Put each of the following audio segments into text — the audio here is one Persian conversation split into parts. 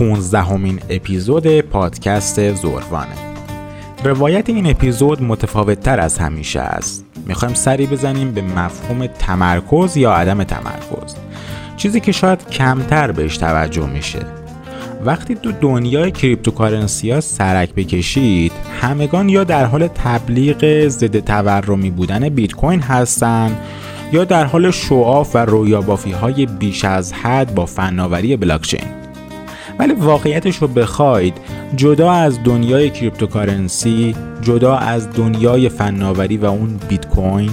پونزدهمین اپیزود پادکست زوروانه روایت این اپیزود متفاوت تر از همیشه است. می‌خوایم سری بزنیم به مفهوم تمرکز یا عدم تمرکز. چیزی که شاید کمتر بهش توجه میشه. وقتی تو دنیای cryptocurrency ها سرک بکشید همگان یا در حال تبلیغ ضد تورمی بودن بیت کوین هستن یا در حال شعار و رویابافی های بیش از حد با فناوری بلاکچین. ولی واقعیتش رو بخواید. جدا از دنیای cryptocurrency جدا از دنیای فناوری و اون بیت کوین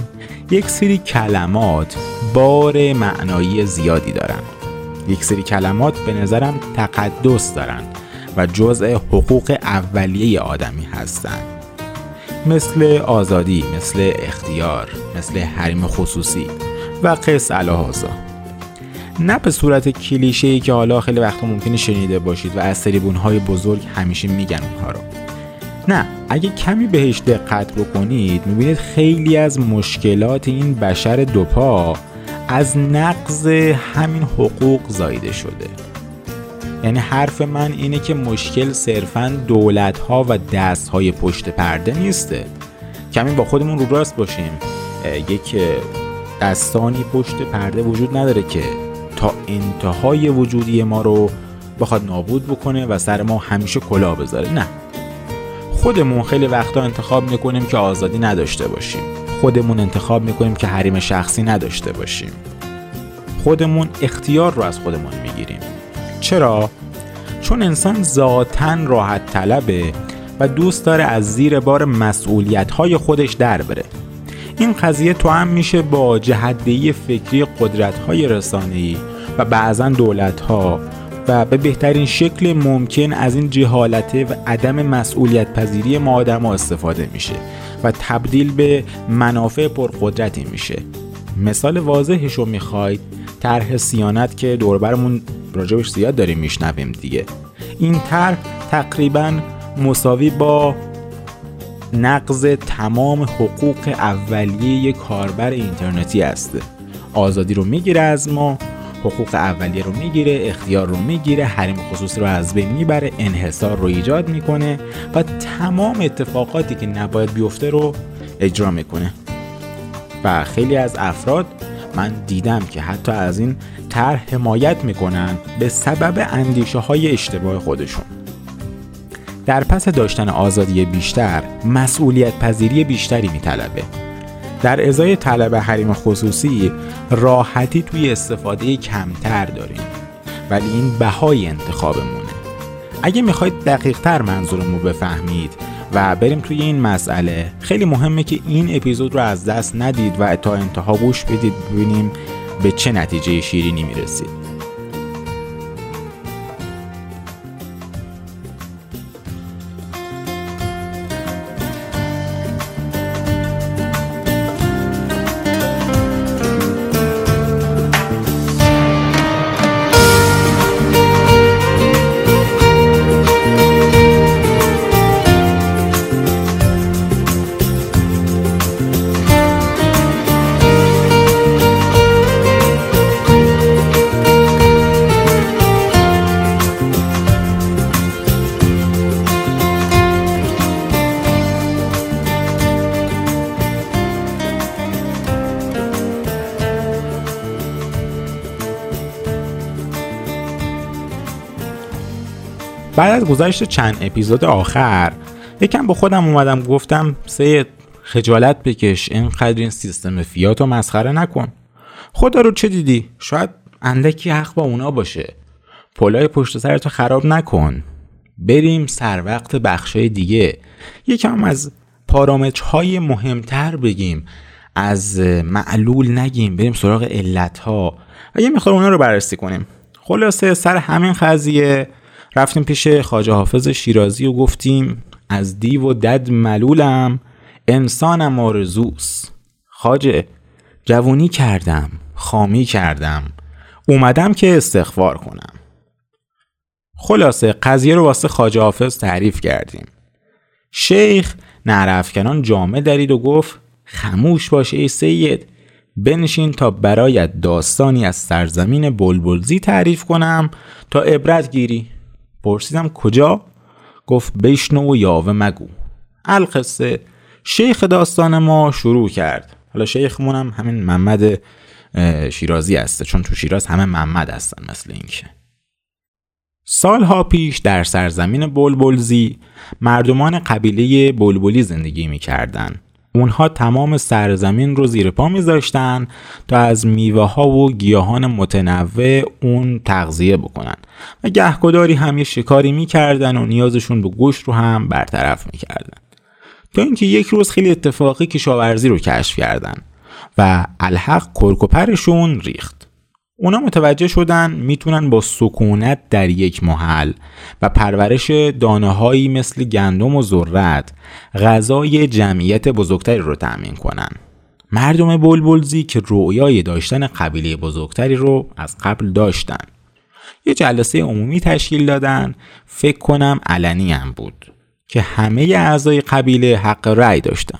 یک سری کلمات بار معنایی زیادی دارن. یک سری کلمات به نظرم تقدس دارن و جزء حقوق اولیه آدمی هستند مثل آزادی، مثل اختیار، مثل حریم خصوصی و قس علی هذا نه به صورت کلیشه ای که حالا خیلی وقتا ممکنه شنیده باشید و از سریبون های بزرگ همیشه میگن اونها رو. نه اگه کمی بهش دقت بکنید می‌بینید خیلی از مشکلات این بشر دوپا از نقض همین حقوق زایده شده. یعنی حرف من اینه که مشکل صرفا دولت ها و دست های پشت پرده نیسته. کمی با خودمون رو راست باشیم. یک دستانی پشت پرده وجود نداره که تا انتهای وجودی ما رو بخواد نابود بکنه و سر ما همیشه کلا بذاره. نه. خودمون خیلی وقتا انتخاب می‌کنیم که آزادی نداشته باشیم. خودمون انتخاب می‌کنیم که حریم شخصی نداشته باشیم. خودمون اختیار رو از خودمون می‌گیریم. چرا؟ چون انسان ذاتا راحت طلبه و دوست داره از زیر بار مسئولیت های خودش در بره. این قضیه تو هم میشه با جهدهی فکری قدرت های رسانه‌ای و بعضا دولت ها و به بهترین شکل ممکن از این جهالته و عدم مسئولیت پذیری ما آدم ها استفاده میشه و تبدیل به منافع پرقدرتی میشه. مثال واضحش رو می‌خواید طرح سیانت که دوربرمون راجبش زیاد داریم میشنویم دیگه. این طرح تقریبا مساوی با نقض تمام حقوق اولیه کاربر اینترنتی است. آزادی رو می‌گیره از ما حقوق اولیه رو می‌گیره اختیار رو می‌گیره حریم خصوصی رو از بین می‌بره انحصار رو ایجاد می‌کنه و تمام اتفاقاتی که نباید بیفته رو اجرا می‌کنه. و خیلی از افراد من دیدم که حتی از این طرح حمایت می‌کنن به سبب اندیشه های اشتباه خودشون. در پس داشتن آزادی بیشتر مسئولیت پذیری بیشتری میطلبه. در ازای طلب حریم خصوصی راحتی توی استفاده کمتر داریم. ولی این بهای انتخابمونه. اگه می‌خواید دقیق تر منظورم رو بفهمید و بریم توی این مسئله خیلی مهمه که این اپیزود رو از دست ندید و تا انتها گوش بدید ببینیم به چه نتیجه شیرینی می‌رسید. گذشت چند اپیزود آخر. یکم با خودم اومدم گفتم سید خجالت بکش اینقدر این سیستم فیات رو مسخره نکن. خدا رو چه دیدی؟ شاید اندکی حق با اونا باشه. پلای پشت سرتو خراب نکن. بریم سر وقت بخشای دیگه. یکم از پارامترهای مهمتر بگیم. از معلول نگیم. بریم سراغ علت ها و یه اونا رو بررسی کنیم. خلاصه سر همین قضیه رفتیم پیش خاجه حافظ شیرازی و گفتیم از دیو و دد ملولم انسانم آرزوس خاجه جوونی کردم خامی کردم اومدم که استغفار کنم. خلاصه قضیه رو واسه خاجه حافظ تعریف کردیم. شیخ نعرفکنان جامعه درید و گفت خموش باش ای سید بنشین تا برایت داستانی از سرزمین بلبلزی تعریف کنم تا عبرت گیری. پرسیدم کجا؟ گفت بشنو و یاوه مگو. القصه شیخ داستان ما شروع کرد. حالا شیخمون هم همین محمد شیرازی هسته چون تو شیراز همه محمد هستن مثل اینکه. سالها پیش در سرزمین بلبلزی مردمان قبیله بلبلی زندگی می‌کردن. اونها تمام سرزمین رو زیر پا میذاشتن تا از میوه ها و گیاهان متنوع اون تغذیه بکنن. و گهگداری هم یه شکاری می‌کردن و نیازشون به گوشت رو هم برطرف می‌کردن. تا اینکه یک روز خیلی اتفاقی کشاورزی رو کشف کردن و الحق کرکوپرشون ریخت. اونا متوجه شدن می‌تونن با سکونت در یک محل و پرورش دانه هایی مثل گندم و ذرت غذای جمعیت بزرگتری رو تأمین کنن. مردم بلبلزی که رویای داشتن قبیله بزرگتری رو از قبل داشتن. یه جلسه عمومی تشکیل دادن. فکر کنم علنی هم بود که همه اعضای قبیله حق رأی داشتن.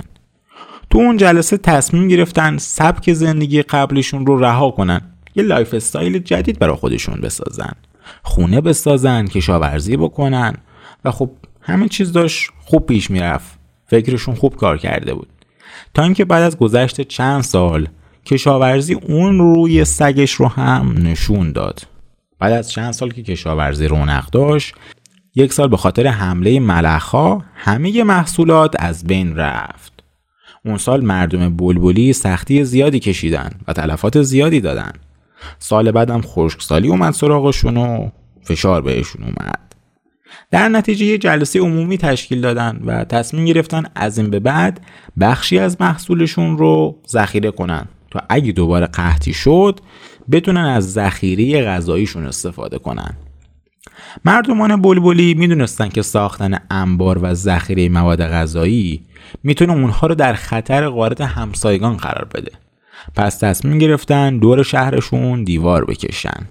تو اون جلسه تصمیم گرفتن سبک زندگی قبلشون رو رها کنن. یه lifestyle جدید برای خودشون بسازن. خونه بسازن کشاورزی بکنن. و خب همه چیز داشت خوب پیش می‌رفت. فکرشون خوب کار کرده بود. تا اینکه بعد از گذشت چند سال کشاورزی اون روی سگش رو هم نشون داد. بعد از چند سال که کشاورزی رونق داشت یک سال به خاطر حمله ملخها همه محصولات از بین رفت. اون سال مردم بلبلی سختی زیادی کشیدن و تلفات زیادی دادن. سال بعدم خشکسالی اومد سراغشون و فشار بهشون اومد. در نتیجه یه جلسه عمومی تشکیل دادن و تصمیم گرفتن از این به بعد بخشی از محصولشون رو ذخیره کنن تا اگه دوباره قحطی شد بتونن از ذخیره غذاییشون استفاده کنن. مردمان بلبلی می‌دونستن که ساختن انبار و ذخیره مواد غذایی می‌تونه اونها رو در خطر غارت همسایگان قرار بده. پس تصمیم گرفتن دور شهرشون دیوار بکشن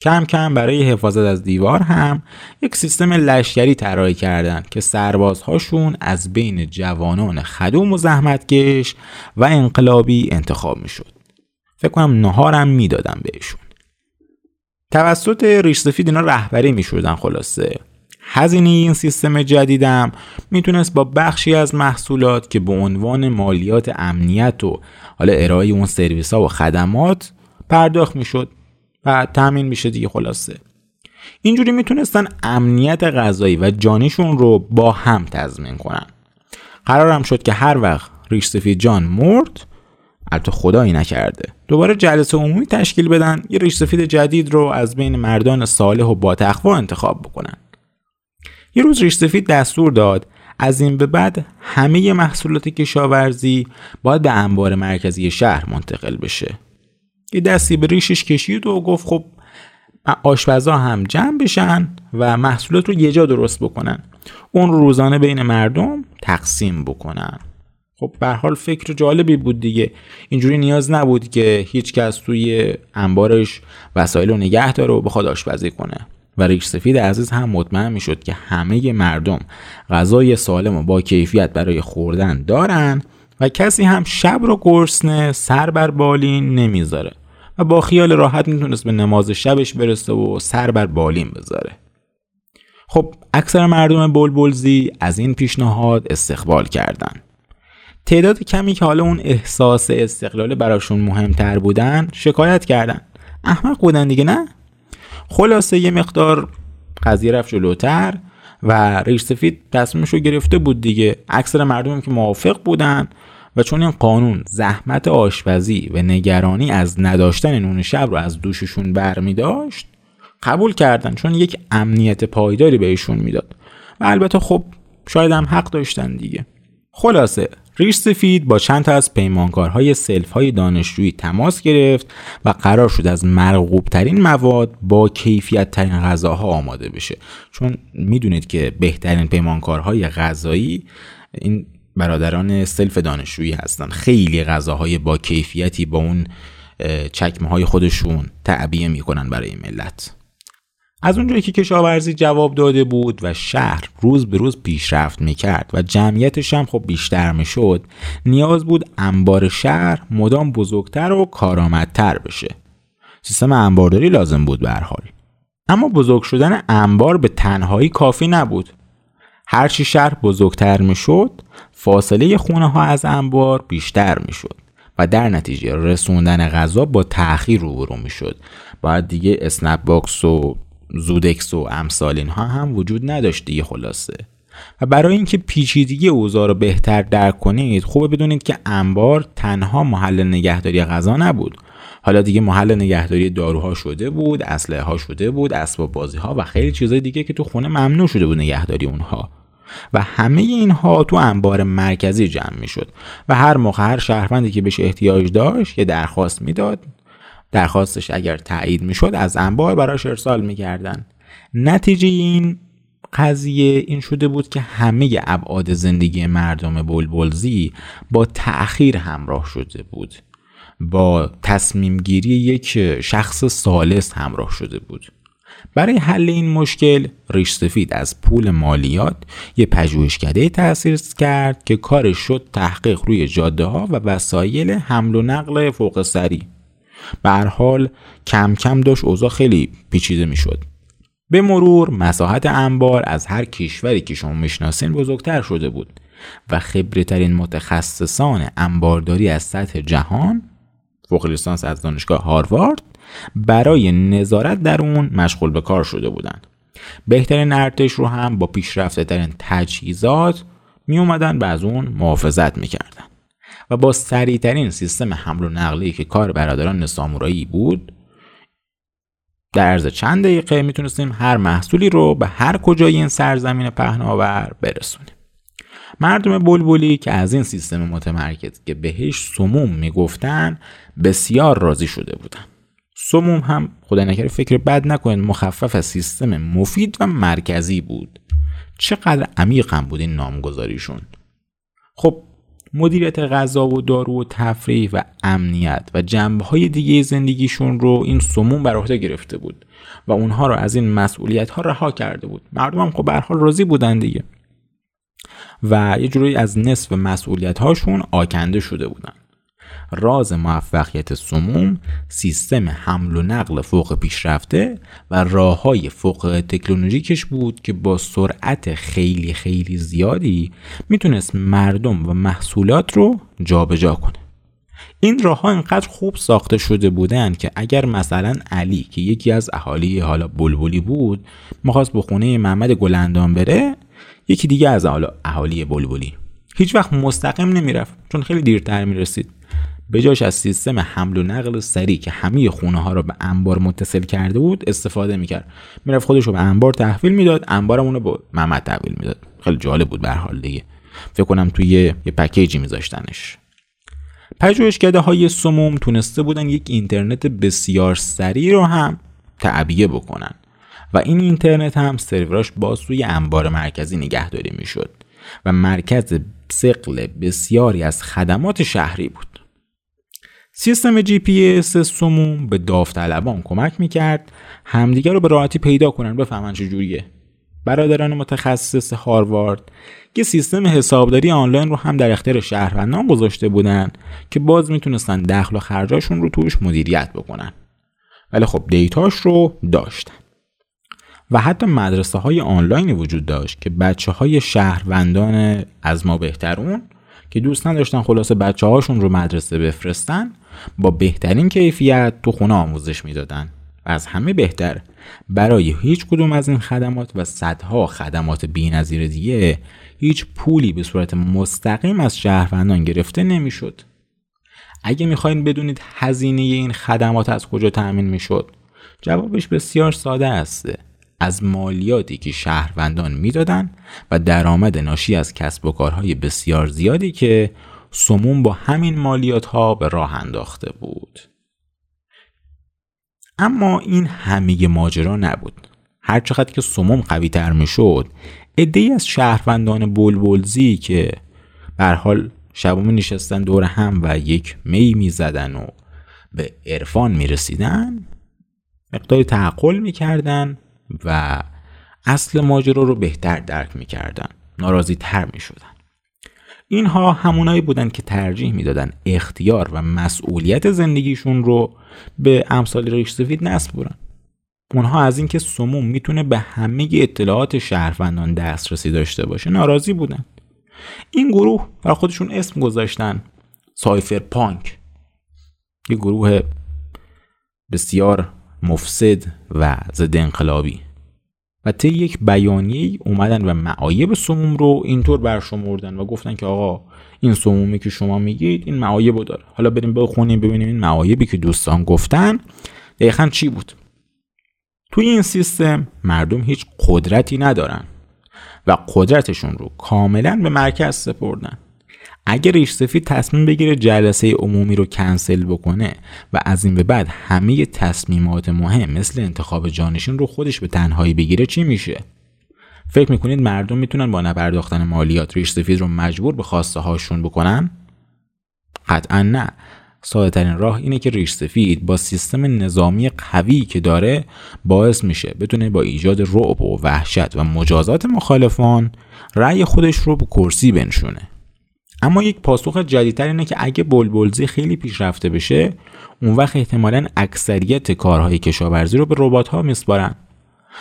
کم کم برای حفاظت از دیوار هم یک سیستم لشکری طراحی کردند که سربازهاشون از بین جوانان خدوم و زحمتکش و انقلابی انتخاب می‌شد. فکر کنم نهارم می‌دادن بهشون. توسط ریش سفید اینا رهبری می‌شدن خلاصه هزینه این سیستم جدیدم می‌تونست با بخشی از محصولات که به عنوان مالیات امنیت و حالا ارائه اون سرویس ها و خدمات پرداخت می‌شد و تامین میشه دیگه خلاصه. اینجوری می‌تونستن امنیت غذایی و جانیشون رو با هم تضمین کنن. قرارم شد که هر وقت ریش سفید جان مرد البته خدایی نکرده. دوباره جلسه عمومی تشکیل بدن یه ریش سفید جدید رو از بین مردان صالح و با تقوا انتخاب بکنن. یه روز ریش دستور داد. از این به بعد همه محصولات کشاورزی باید به انبار مرکزی شهر منتقل بشه. یه دستی به ریشش کشید و گفت خب آشپزا هم جمع بشن و محصولات رو یه جا درست بکنن. اون روزانه بین مردم تقسیم بکنن. خب به حال فکر جالبی بود دیگه. اینجوری نیاز نبود که هیچ کس توی انبارش وسایل رو نگه داره و بخواد آشپزی کنه. و ریش سفید عزیز هم مطمئن می‌شد که همه مردم غذای سالم و با کیفیت برای خوردن دارن و کسی هم شب رو گرسنه سر بر بالین نمی‌ذاره و با خیال راحت می‌تونست به نماز شبش برسه و سر بر بالین بذاره. خب اکثر مردم بلبلزی از این پیشنهاد استقبال کردند. تعداد کمی که حالا اون احساس استقلال براشون مهمتر بودن شکایت کردن. احمق بودن دیگه نه؟ خلاصه یه مقدار قضیه رفت جلوتر و ریش سفید تصمیمش رو گرفته بود دیگه. اکثر مردم که موافق بودن و چون این قانون زحمت آشپزی و نگرانی از نداشتن نون شب رو از دوششون برمی داشت قبول کردن چون یک امنیت پایداری بهشون می‌داد. و البته خب شاید هم حق داشتن دیگه. خلاصه ریش سفید با چند تا از پیمانکارهای سلف های دانشجویی تماس گرفت و قرار شد از مرغوب ترین مواد با کیفیت ترین غذاها آماده بشه. چون می‌دونید که بهترین پیمانکارهای غذایی این برادران سلف دانشجویی هستن. خیلی غذاهای با کیفیتی با اون چکمه های خودشون تعبیه می‌کنن برای ملت. از اونجایی که کشاورزی جواب داده بود و شهر روز به روز پیشرفت می‌کرد و جمعیتش هم خب بیشتر می‌شد نیاز بود انبار شهر مدام بزرگتر و کارآمدتر بشه. سیستم انبارداری لازم بود به هر حال. اما بزرگ شدن انبار به تنهایی کافی نبود. هرچی شهر بزرگتر می‌شد فاصله خونه ها از انبار بیشتر می‌شد و در نتیجه رسوندن غذا با تأخیر روبرو می‌شد. باید دیگه اسنپ باکس و زودکس و امثال اینها هم وجود نداشت دیگه خلاصه. و برای اینکه پیچیدگی اوضاع رو بهتر درک کنید خوبه بدونید که انبار تنها محل نگهداری غذا نبود. حالا دیگه محل نگهداری داروها شده بود اسلحه ها شده بود اسباب بازی ها و خیلی چیزای دیگه که تو خونه ممنوع شده بود نگهداری اونها. و همه اینها تو انبار مرکزی جمع می شد و هر موقع هر شهروندی که بهش احتیاج داشت یه درخواست می‌داد. درخواستش اگر تایید می‌شد از انبار براش ارسال می‌کردن. نتیجه این قضیه این شده بود که همه ابعاد زندگی مردم بلبلزی با تأخیر همراه شده بود. با تصمیم گیری یک شخص سالس همراه شده بود. برای حل این مشکل ریش سفید از پول مالیات یه پژوهشکده تأسیس کرد که کارش شد تحقیق روی جاده ها و وسایل حمل و نقل فوق سری. به حال کم کم داشت اوضاع خیلی پیچیده می‌شد. به مرور مساحت انبار از هر کشوری که شما می‌شناسین بزرگتر شده بود و خبرترین متخصصان انبارداری از سطح جهان فوق لیسانس از دانشگاه هاروارد برای نظارت در اون مشغول به کار شده بودند. بهترین ارتش رو هم با پیشرفته ترین تجهیزات می اومدن و از اون محافظت می‌کردن. و با سریعترین سیستم حمل و نقلی که کار برادران سامورایی بود در عرض چند دقیقه می‌تونستیم هر محصولی رو به هر کجای این سرزمین پهناور برسونیم. مردم بلبلی که از این سیستم متمرکز که بهش سموم می‌گفتن بسیار راضی شده بودن. سموم هم خدا نکره فکر بد نکنید مخفف سیستم مفید و مرکزی بود. چقدر عمیق هم بود این نامگذاریشون. خب مدیریت غذا و دارو و تفریح و امنیت و جنبه های دیگه زندگیشون رو این سموم بر عهده گرفته بود و اونها رو از این مسئولیت ها رها کرده بود. مردم هم خب به حال راضی بودن دیگه. و یه جوری از نصف مسئولیت هاشون آکنده شده بودن. راز موفقیت سموم سیستم حمل و نقل فوق پیشرفته و راه های فوق تکنولوژیکش بود که با سرعت خیلی خیلی زیادی می‌تونست مردم و محصولات رو جابجا جا کنه. این راه ها اینقدر خوب ساخته شده بودن که اگر مثلا علی که یکی از اهالی حالا بلبلی بود می‌خواست به خونه محمد گلندان بره یکی دیگه از اهالی بلبلی. هیچ وقت مستقیم نمی‌رفت چون خیلی دیرتر می‌رسید. به جاش از سیستم حمل و نقل سریع که همه خونه ها را به انبار متصل کرده بود استفاده می‌کرد. می‌رفت خودش رو به انبار تحویل می‌داد انبارم اون رو به محمد تحویل می‌داد. خیلی جالب بود به هر حال دیگه. فکر کنم توی یه, پکیجی میذاشتنش. پژوهشکده های سموم تونسته بودن یک اینترنت بسیار سریع رو هم تعبیه بکنن و این اینترنت هم سروراش باز روی انبار مرکزی نگهداری می‌شد و مرکز ثقل بسیاری از خدمات شهری بود. سیستم جی پی اس سموم به داوطلبان کمک می‌کرد. همدیگر رو به راحتی پیدا کنن بفهمن چجوریه برادران متخصص هاروارد یه سیستم حسابداری آنلاین رو هم در اختیار شهروندان گذاشته بودن که باز می‌تونستن دخل و خرجاشون رو توش مدیریت بکنن. ولی خب دیتاش رو داشتن. و حتی مدرسه های آنلاینی وجود داشت که بچه های شهروندان از ما بهترون که دوست نداشتن خلاصه بچه هاشون رو مدرسه بفرستن با بهترین کیفیت تو خونه آموزش می‌دادن. و از همه بهتر. برای هیچ کدوم از این خدمات و صدها خدمات بینظیر دیگه هیچ پولی به صورت مستقیم از شهروندان گرفته نمی‌شد. اگه می‌خواین بدونید هزینه این خدمات از کجا تأمین می‌شد جوابش بسیار ساده است. از مالیاتی که شهروندان می‌دادند و درآمد ناشی از کسب و کارهای بسیار زیادی که سموم با همین مالیات ها به راه انداخته بود. اما این همه ماجرا نبود. هر چقدر که سموم قوی تر می شد ای از شهروندان بلبلزی که بر حال شبومی نشستن دور هم و یک می می زدن و به عرفان می رسیدن مقداری تعقل می کردن و اصل ماجرا رو بهتر درک می‌کردن ناراضی تر می‌شدن. اینها همونایی بودن که ترجیح می‌دادن اختیار و مسئولیت زندگیشون رو به امثال ریش سفید نسپرن اونها از اینکه سموم می‌تونه به همه اطلاعات شهروندان دسترسی داشته باشه ناراضی بودن. این گروه برای خودشون اسم گذاشتن سایفر پانک یه گروه بسیار مفسد و ضد انقلابی. و طی یک بیانیه اومدن و معایب سموم رو اینطور برشمردن و گفتن که آقا این سمومی که شما میگید این معایب رو داره. حالا بریم بخونیم ببینیم این معایبی که دوستان گفتن دقیقا چی بود. توی این سیستم مردم هیچ قدرتی ندارن و قدرتشون رو کاملا به مرکز سپردن. اگر ریش سفید تصمیم بگیره جلسه عمومی رو کنسل بکنه و از این به بعد همه تصمیمات مهم مثل انتخاب جانشین رو خودش به تنهایی بگیره چی میشه؟ فکر می‌کنید مردم می‌تونن با نپرداختن مالیات ریش سفید رو مجبور به خواسته هاشون بکنن؟ قطعا نه ساده ترین راه اینه که ریش سفید با سیستم نظامی قوی که داره باعث میشه بتونه با ایجاد رعب و وحشت و مجازات مخالفان رأی خودش رو به کرسی بنشونه اما یک پاسخ جدیدتر اینه که اگه بلبلزی خیلی پیشرفته بشه اون وقت احتمالا اکثریت کارهای کشاورزی رو به ربات ها میسپارن.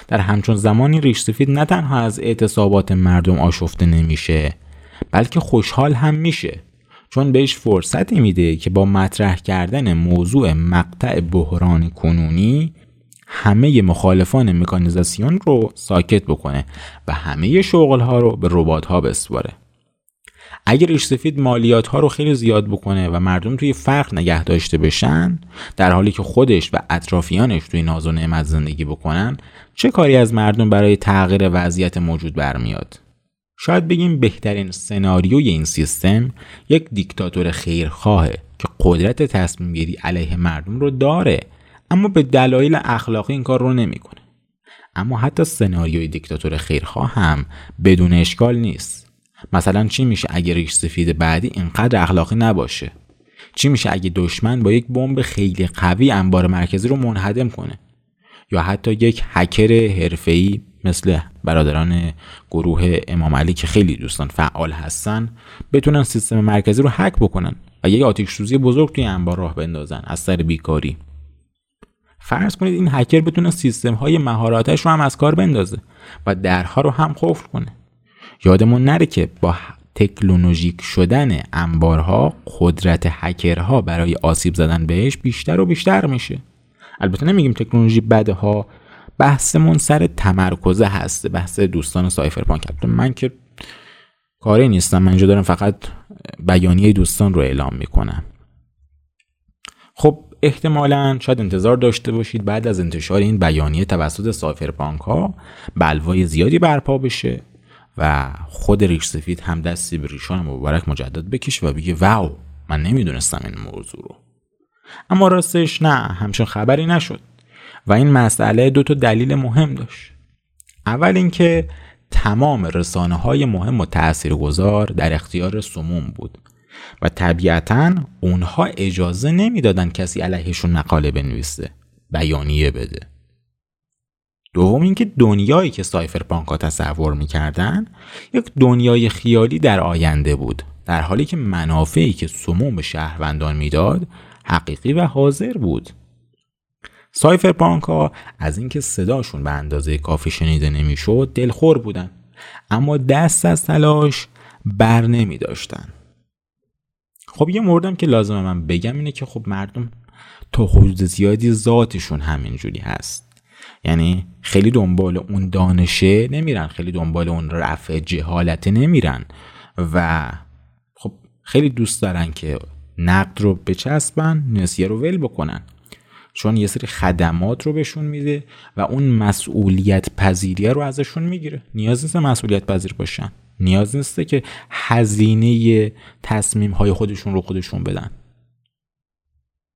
در همچون زمانی ریش سفید نه تنها از اعتصابات مردم آشفته نمیشه بلکه خوشحال هم میشه چون بهش فرصتی میده که با مطرح کردن موضوع مقطع بحران کنونی همه مخالفان مکانیزاسیون رو ساکت بکنه و همه شغل ها رو به ربات ها بسپاره. اگر ریش سفید مالیات ها رو خیلی زیاد بکنه و مردم توی فرق نگه داشته بشن در حالی که خودش و اطرافیانش توی ناز و نعمت زندگی بکنن چه کاری از مردم برای تغییر وضعیت موجود برمیاد؟ شاید بگیم بهترین سناریوی این سیستم یک دیکتاتور خیرخواهه که قدرت تصمیم گیری علیه مردم رو داره اما به دلایل اخلاقی این کار رو نمی‌کنه. اما حتی سناریوی دیکتاتور خیرخواه هم بدون اشکال نیست. مثلا چی میشه اگه ریش سفید بعدی اینقدر اخلاقی نباشه؟ چی میشه اگه دشمن با یک بمب خیلی قوی انبار مرکزی رو منهدم کنه؟ یا حتی یک هکر حرفه‌ای مثل برادران گروه امام علی که خیلی دوستان فعال هستن بتونن سیستم مرکزی رو هک بکنن و یک آتیش سوزی بزرگ توی انبار راه بندازن از سر بیکاری. فرض کنید این هکر بتونه سیستم های مهاراتش رو هم از کار بندازه و درها رو هم قفل کنه. یادمون نره که با تکنولوژیک شدن انبارها قدرت هکرها برای آسیب زدن بهش بیشتر و بیشتر میشه. البته نمیگیم تکنولوژی بده ها بحثمون سر تمرکزه هست بحث دوستان سایفر پانک. من که کاری نیستم من اینجا دارم فقط بیانیه دوستان رو اعلام می‌کنم. خب احتمالا شاید انتظار داشته باشید بعد از انتشار این بیانیه توسط سایفر پانک ها بلوای زیادی برپا بشه. و خود ریش سفید هم دستی به ریشان مبارک مجدد بکشه و بگه واو من نمی‌دونستم این موضوع رو. اما راستش نه همچون خبری نشد. و این مسئله دو تا دلیل مهم داشت. اول اینکه تمام رسانه های مهم و گذار در اختیار سموم بود و طبیعتا اونها اجازه نمی‌دادن کسی علیهشون مقاله بنویسه بیانیه بده. دوم اینکه دنیایی که سایفر پانکا تصور می‌کردن یک دنیای خیالی در آینده بود در حالی که منافعی که سموم به شهروندان می‌داد حقیقی و حاضر بود. سایفر پانک ها از اینکه صداشون به اندازه کافی شنیده نمی‌شد دلخور بودن اما دست از تلاش بر نمی داشتن خب یه موردم که لازمه من بگم اینه که خب مردم تا حدود زیادی ذاتشون همینجوری هست. یعنی خیلی دنبال اون دانشه نمیرن خیلی دنبال اون رفع جهالت نمیرن و خب خیلی دوست دارن که نقد رو بچسبن نسیه رو ول بکنن. چون یه سری خدمات رو بهشون میده و اون مسئولیت پذیریه رو ازشون می‌گیره. نیاز نیست مسئولیت پذیر باشن. نیاز نیسته که هزینه تصمیم های خودشون رو خودشون بدن.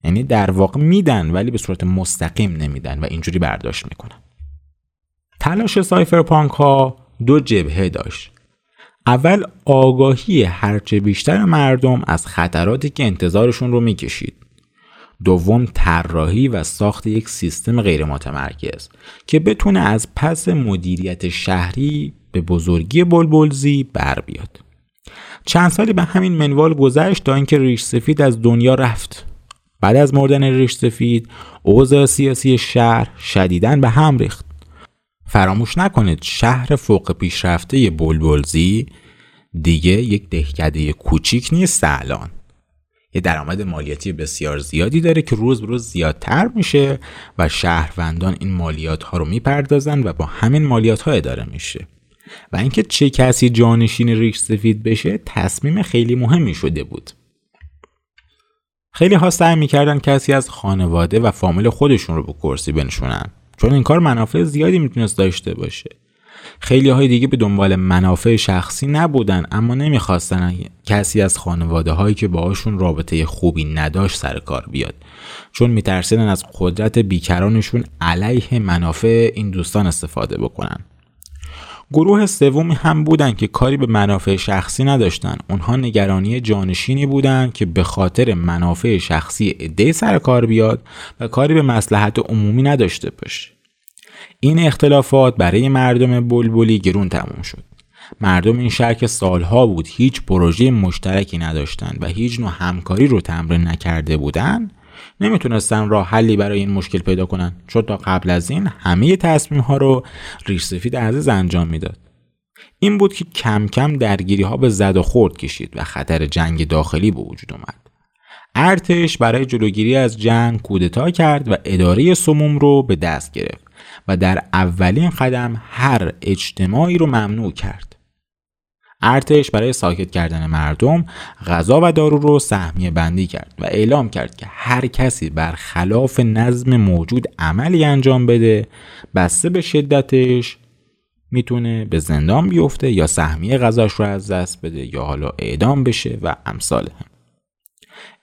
یعنی در واقع میدن ولی به صورت مستقیم نمیدن و اینجوری برداشت می‌کنن. تلاش سایفر پانک ها دو جبهه داشت. اول آگاهی هرچه بیشتر مردم از خطراتی که انتظارشون رو می‌کشید. دوم طراحی و ساخت یک سیستم غیر متمرکز که بتونه از پس مدیریت شهری به بزرگی بلبلزی بر بیاد چند سالی به همین منوال گذشت تا اینکه ریش سفید از دنیا رفت. بعد از مردن ریش سفید اوضاع سیاسی شهر شدیدن به هم ریخت. فراموش نکنید شهر فوق پیشرفته بلبلزی دیگه یک دهکده کوچیک نیست الان. یه درآمد مالیاتی بسیار زیادی داره که روز به روز زیادتر میشه و شهروندان این مالیات ها رو می‌پردازن و با همین مالیات ها اداره میشه. و اینکه چه کسی جانشین ریش سفید بشه تصمیم خیلی مهمی شده بود. خیلی ها سعی می‌کردن کسی از خانواده و فامیل خودشون رو به کرسی بنشونن. چون این کار منافع زیادی می‌تونست داشته باشه. خیلی های دیگه به دنبال منافع شخصی نبودن اما نمی‌خواستن کسی از خانواده هایی که باهاشون رابطه خوبی نداشت سر کار بیاد. چون میترسیدن از قدرت بیکرانشون علیه منافع این دوستان استفاده بکنن. گروه سومی هم بودن که کاری به منافع شخصی نداشتن. اونها نگرانی جانشینی بودن که به خاطر منافع شخصی عده سر کار بیاد و کاری به مسلحت عمومی نداشته باشه. این اختلافات برای مردم بلبلی گرون تموم شد. مردم این شهر که سالها بود هیچ پروژه مشترکی نداشتند و هیچ نوع همکاری رو تمرین نکرده بودند نمی‌تونستن راه حلی برای این مشکل پیدا کنن. چون تا قبل از این همه تصمیم ها رو ریش سفید عزیز انجام می‌داد. این بود که کم کم درگیری ها به زد و خورد کشید و خطر جنگ داخلی به وجود اومد. ارتش برای جلوگیری از جنگ کودتا کرد و اداره سموم رو به دست گرفت و در اولین قدم هر اجتماعی رو ممنوع کرد. ارتش برای ساکت کردن مردم غذا و دارو رو سهمیه بندی کرد و اعلام کرد که هر کسی بر خلاف نظم موجود عملی انجام بده بسته به شدتش می‌تونه به زندان بیفته یا سهمیه غذاش رو از دست بده یا حالا اعدام بشه و امثال هم.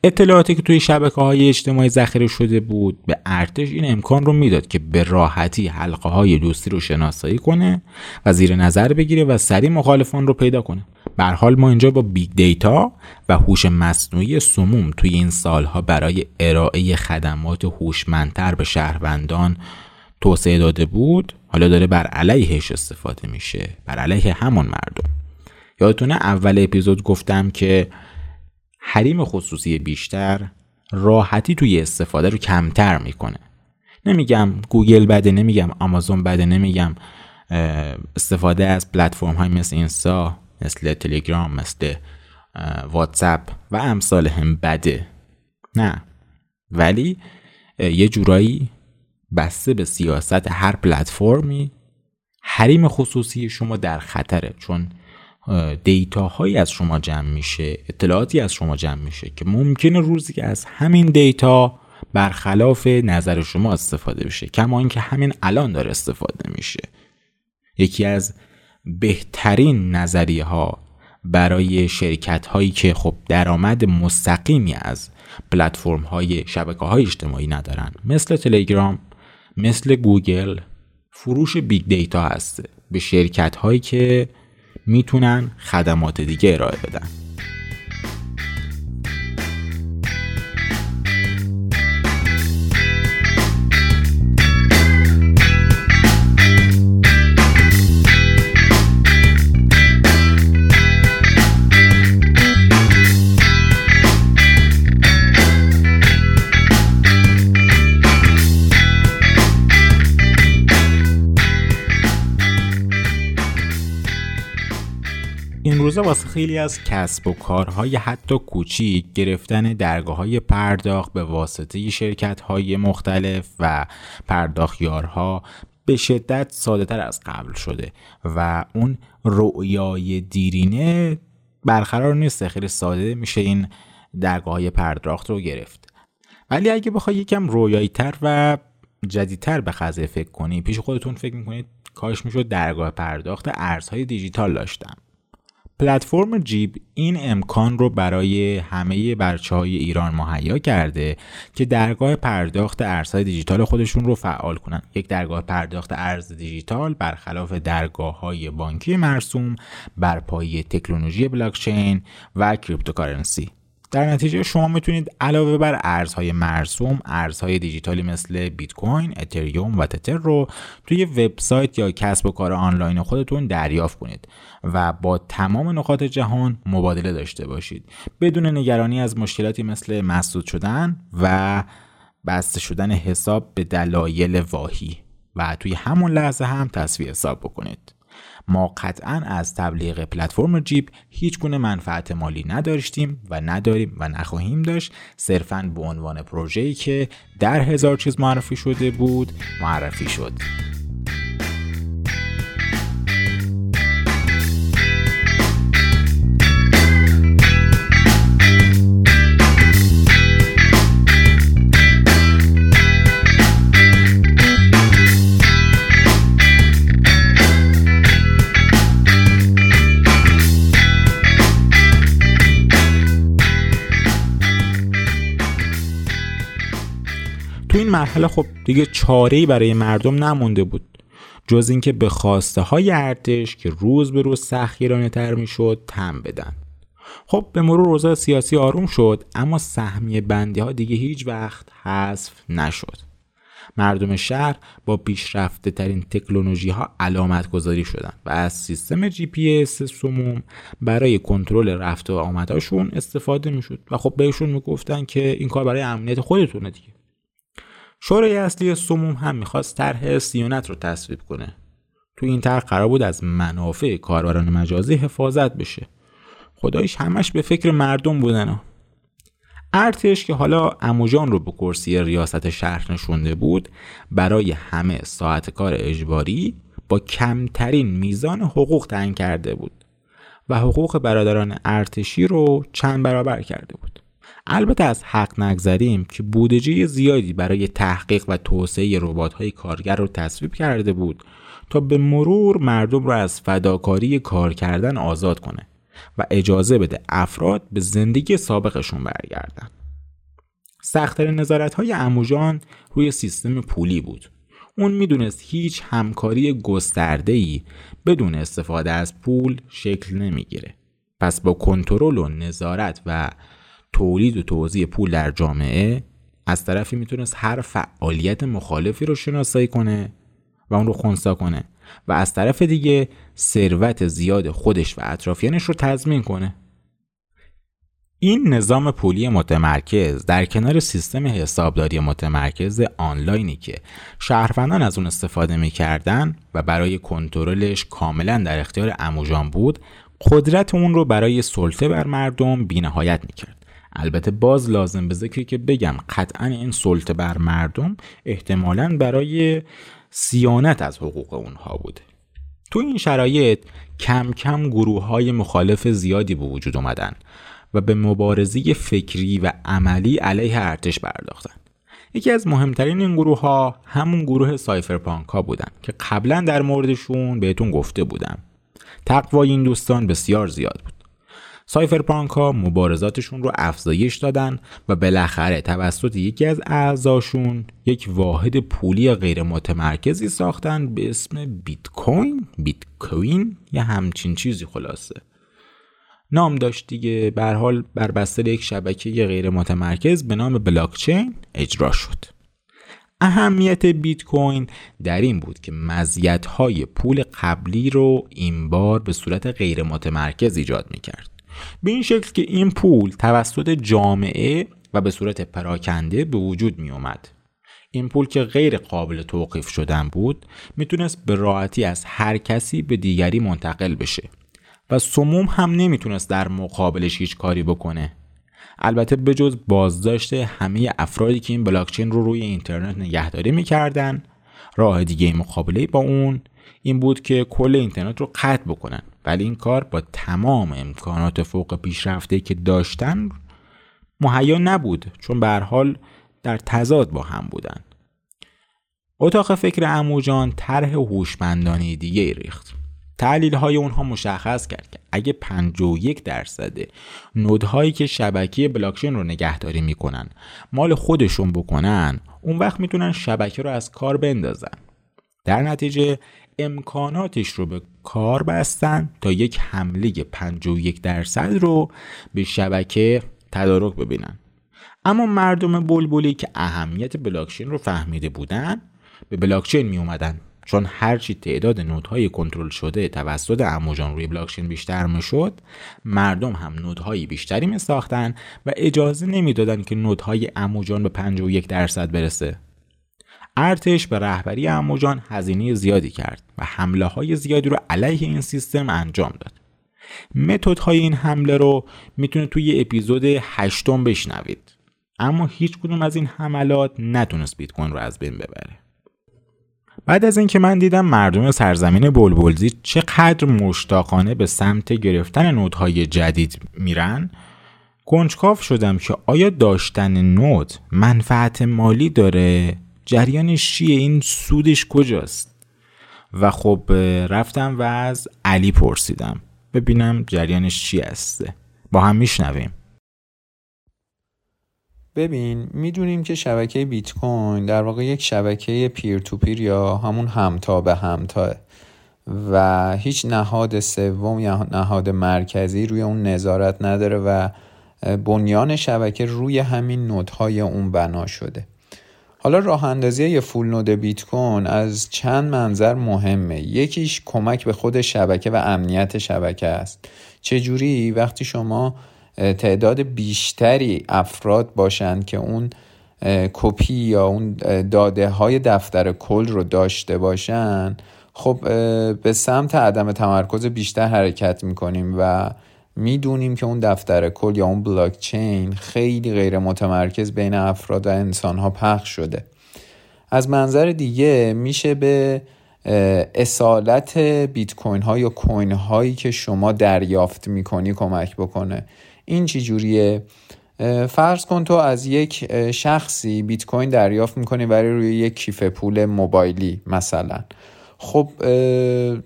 اطلاعاتی که توی شبکه های اجتماعی ذخیره شده بود به ارتش این امکان رو می‌داد که به راحتی حلقه های دوستی رو شناسایی کنه و زیر نظر بگیره و سریع مخالفان رو پیدا کنه. به هر حال ما اینجا با big data و هوش مصنوعی سموم توی این سالها برای ارائه خدمات هوشمندتر به شهروندان توسعه داده بود حالا داره بر علیهش استفاده میشه بر علیه همون مردم. یادتونه اول اپیزود گفتم که حریم خصوصی بیشتر راحتی توی استفاده رو کمتر می‌کنه. نمیگم گوگل بده نمیگم آمازون بده نمیگم استفاده از پلتفرم های مثل اینستا مثل تلگرام مثل واتساپ و امثالهم بده. نه. ولی یه جورایی بسته به سیاست هر پلتفرمی حریم خصوصی شما در خطره. چون data از شما جمع میشه اطلاعاتی از شما جمع میشه که ممکنه روزی که از همین data برخلاف نظر شما استفاده بشه. کما اینکه همین الان داره استفاده میشه. یکی از بهترین نظریه ها برای شرکت هایی که خب درآمد مستقیمی از پلتفرم های شبکه های اجتماعی ندارن مثل تلگرام مثل گوگل فروش big data هسته به شرکت هایی که می‌تونن خدمات دیگه ارائه بدن. روزه واسه خیلی از کسب و کارهای حتی کوچیک گرفتن درگاه های پرداخت به واسطه شرکت های مختلف و پرداختیارها به شدت ساده تر از قبل شده و اون رؤیای دیرینه برقرار نیست. خیلی ساده میشه این درگاه های پرداخت رو گرفت. ولی اگه بخوای یکم رویایی تر و جدیدتر به قضیه فکر کنی پیش خودتون فکر می‌کنید کاش می‌شد درگاه پرداخت ارزهای دیجیتال داشتم پلتفرم جیب این امکان رو برای همه بچه های ایران مهیا کرده که درگاه پرداخت ارزهای دیجیتال خودشون رو فعال کنن. یک درگاه پرداخت ارز دیجیتال برخلاف درگاه های بانکی مرسوم بر پایه تکنولوژی بلاکچین و cryptocurrency. در نتیجه شما می‌تونید علاوه بر ارزهای مرسوم ارزهای دیجیتالی مثل بیت کوین، اتریوم و تتر رو توی وبسایت یا کسب و کار آنلاین خودتون دریافت کنید و با تمام نقاط جهان مبادله داشته باشید. بدون نگرانی از مشکلاتی مثل مسدود شدن و بسته شدن حساب به دلایل واهی و توی همون لحظه هم تصویه حساب بکنید. ما قطعا از تبلیغ پلتفرم جیب هیچ گونه منفعت مالی نداشتیم و نداریم و نخواهیم داشت. صرفا به عنوان پروژه‌ای که در هزار چیز معرفی شده بود معرفی شد. مرحله خب دیگه چاره برای مردم نمونده بود. جز اینکه به خواسته های ارتش که روز به روز سختگیرانه تر می‌شد تن بدن. خب به مرور اوضاع سیاسی آروم شد اما سهمیه بندی ها دیگه هیچ وقت حذف نشد. مردم شهر با پیشرفته ترین تکنولوژی ها علامت گذاری شدن و از سیستم جی پی اس سموم برای کنترل رفت و آمدهاشون استفاده می‌شد و خب بهشون می‌گفتن که این کار برای امنیت خودتونه دیگه. شورای اصلی سموم هم می‌خواست طرح سیونت رو تصویب کنه. تو این طرح قرار بود از منافع کاربران مجازی حفاظت بشه. خدایش همش به فکر مردم بودن ارتش که حالا اموجان رو به کرسی ریاست شهر نشونده بود برای همه ساعت کار اجباری با کمترین میزان حقوق تعیین کرده بود و حقوق برادران ارتشی رو چند برابر کرده بود. البته از حق نگذریم که بودجه زیادی برای تحقیق و توسعه های کارگر رو تصویب کرده بود تا به مرور مردم را از فداکاری کار کردن آزاد کنه و اجازه بده افراد به زندگی سابقشون برگردن. سختترین نظارت های اموجان روی سیستم پولی بود. اون می‌دونست هیچ همکاری گسترده ای بدون استفاده از پول شکل نمی‌گیره. پس با کنترل و نظارت و تولید و توزیع پول در جامعه از طرفی می‌تونست هر فعالیت مخالفی رو شناسایی کنه و اون رو خونسا کنه و از طرف دیگه ثروت زیاد خودش و اطرافیانش رو تضمین کنه. این نظام پولی متمرکز در کنار سیستم حسابداری متمرکز آنلاینی که شهروندان از اون استفاده می‌کردن و برای کنترلش کاملا در اختیار اموجان بود قدرت اون رو برای سلطه بر مردم بینهایت می‌کرد. البته باز لازم به ذکری که بگم قطعا این سلطه بر مردم احتمالا برای سیانت از حقوق اونها بوده. تو این شرایط کم کم گروه های مخالف زیادی به وجود اومدن و به مبارزی فکری و عملی علیه ارتش پرداختن. یکی از مهمترین این گروه ها همون گروه سایفرپانک ها بودن که قبلا در موردشون بهتون گفته بودم. تقوای این دوستان بسیار زیاد بود. سایفرپانک ها مبارزاتشون رو افزایش دادن و بالاخره توسط یکی از اعضاشون یک واحد پولی غیر متمرکزی ساختن به اسم بیت کوین بیت کوین یا همچین چیزی خلاصه. نام داشت دیگه. به حال بر بستر یک شبکه غیر متمرکز به نام بلاکچین اجرا شد. اهمیت بیت کوین در این بود که های پول قبلی رو این بار به صورت غیر متمرکز ایجاد می کرد به این شکل که این پول توسط جامعه و به صورت پراکنده به وجود می اومد. این پول که غیر قابل توقیف شدن بود می‌تونست به راحتی از هر کسی به دیگری منتقل بشه و سموم هم نمی‌تونست در مقابلش هیچ کاری بکنه البته به جز بازداشت همه افرادی که این بلاکچین رو روی اینترنت نگهداری می‌کردن راه دیگه مقابله با اون این بود که کل اینترنت رو قطع بکنن ولی این کار با تمام امکانات فوق پیشرفته که داشتن مهیا نبود چون به حال در تضاد با هم بودن. اتاق فکر اموجان طرح هوشمندانه دیگه ریخت. تحلیل های اونها مشخص کرد که اگه 51 درصد نودهایی که شبکه بلاکچین رو نگهداری می‌کنن مال خودشون بکنن اون وقت می‌تونن شبکه رو از کار بندازن. در نتیجه امکاناتش رو به کار بستن تا یک حمله 51 درصد رو به شبکه تدارک ببینن. اما مردم بلبلی که اهمیت بلاکچین رو فهمیده بودن به بلاکچین می اومدن. چون هرچی تعداد نودهای کنترل شده توسط اموجان روی بلاکچین بیشتر می‌شد مردم هم نودهای بیشتری می ساختن و اجازه نمی‌دادند که نودهای اموجان به 51 درصد برسه. ارتش به رهبری اموجان هزینه زیادی کرد و حمله های زیادی رو علیه این سیستم انجام داد. متد های این حمله رو می‌تونه توی اپیزود هشتم بشنوید. اما هیچ کدوم از این حملات نتونست بیت کوین رو از بین ببره. بعد از اینکه من دیدم مردم سرزمین بلبلزی چقدر مشتاقانه به سمت گرفتن نودهای جدید میرن کنجکاف شدم که آیا داشتن نود منفعت مالی داره؟ جریانش چیه؟ این سودش کجاست؟ و خب رفتم و از علی پرسیدم. ببینم جریانش چی هسته با هم میشنویم. ببین می‌دونیم که شبکه بیت کوین در واقع یک شبکه پیر تو پیر یا همون همتا به همتا. و هیچ نهاد سوم یا نهاد مرکزی روی اون نظارت نداره و بنیان شبکه روی همین نودهای اون بنا شده. حالا راه اندازی یه فول نود بیت کوین از چند منظر مهمه. یکیش کمک به خود شبکه و امنیت شبکه است. چجوری؟ وقتی شما تعداد بیشتری افراد باشند که اون کپی یا اون داده های دفتر کل رو داشته باشن خب به سمت عدم تمرکز بیشتر حرکت می‌کنیم و می‌دونیم که اون دفتر کل یا اون بلاک چین خیلی غیر متمرکز بین افراد و انسان ها پخش شده. از منظر دیگه میشه به اصالت بیت کوین ها یا کوین هایی که شما دریافت می‌کنی کمک بکنه. این چی جوریه؟ فرض کن تو از یک شخصی بیت کوین دریافت می‌کنی برای روی یک کیف پول موبایلی مثلا. خب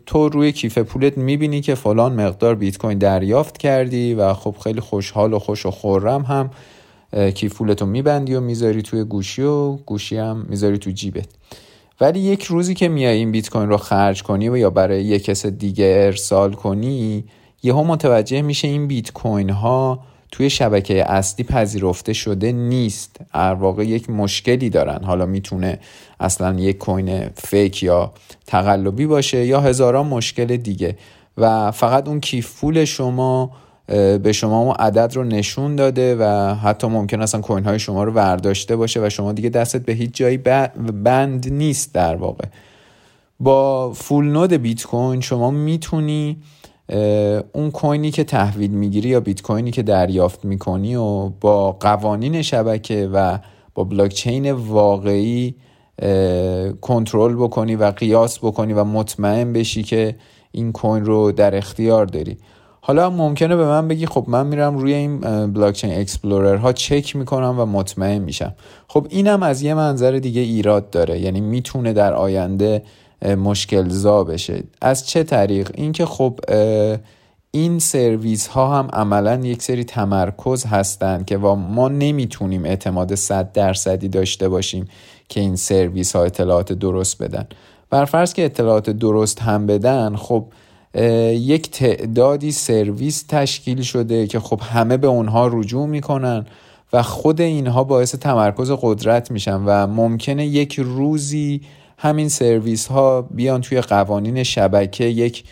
تو روی کیف پولت می‌بینی که فلان مقدار بیت کوین دریافت کردی و خب خیلی خوشحال و خوش و خورم هم کیف پولتو میبندی و می‌ذاری توی گوشی و گوشی هم می‌ذاری تو جیبت. ولی یک روزی که میای این بیت کوین رو خرج کنی و یا برای یک کس دیگه ارسال کنی یهو متوجه میشه این بیت کوین ها توی شبکه اصلی پذیرفته شده نیست. در واقع یک مشکلی دارن. حالا می‌تونه اصلا یک کوین فیک یا تقلبی باشه یا هزاران مشکل دیگه. و فقط اون کیف پول شما به شما اون عدد رو نشون داده و حتی ممکن اصلا کوین های شما رو ورداشته باشه و شما دیگه دستت به هیچ جایی بند نیست در واقع. با فول نود بیت کوین شما می‌تونی اون کوینی که تحویل می‌گیری یا بیت کوینی که دریافت می‌کنی و با قوانین شبکه و با بلاکچین واقعی کنترل بکنی و قیاس بکنی و مطمئن بشی که این coin رو در اختیار داری. حالا ممکنه به من بگی خب من میرم روی این blockchain explorer ها چک می‌کنم و مطمئن میشم. خب اینم از یه منظر دیگه ایراد داره. یعنی می‌تونه در آینده مشکل زا بشه. از چه طریق؟ اینکه خب این سرویس ها هم عملا یک سری تمرکز هستند که ما نمی‌تونیم اعتماد 100 درصدی داشته باشیم که این سرویس ها اطلاعات درست بدن. بر فرض که اطلاعات درست هم بدن خب یک تعدادی سرویس تشکیل شده که خب همه به اونها رجوع می‌کنن و خود اینها باعث تمرکز قدرت میشن و ممکنه یک روزی همین سرویس ها بیان توی قوانین شبکه یک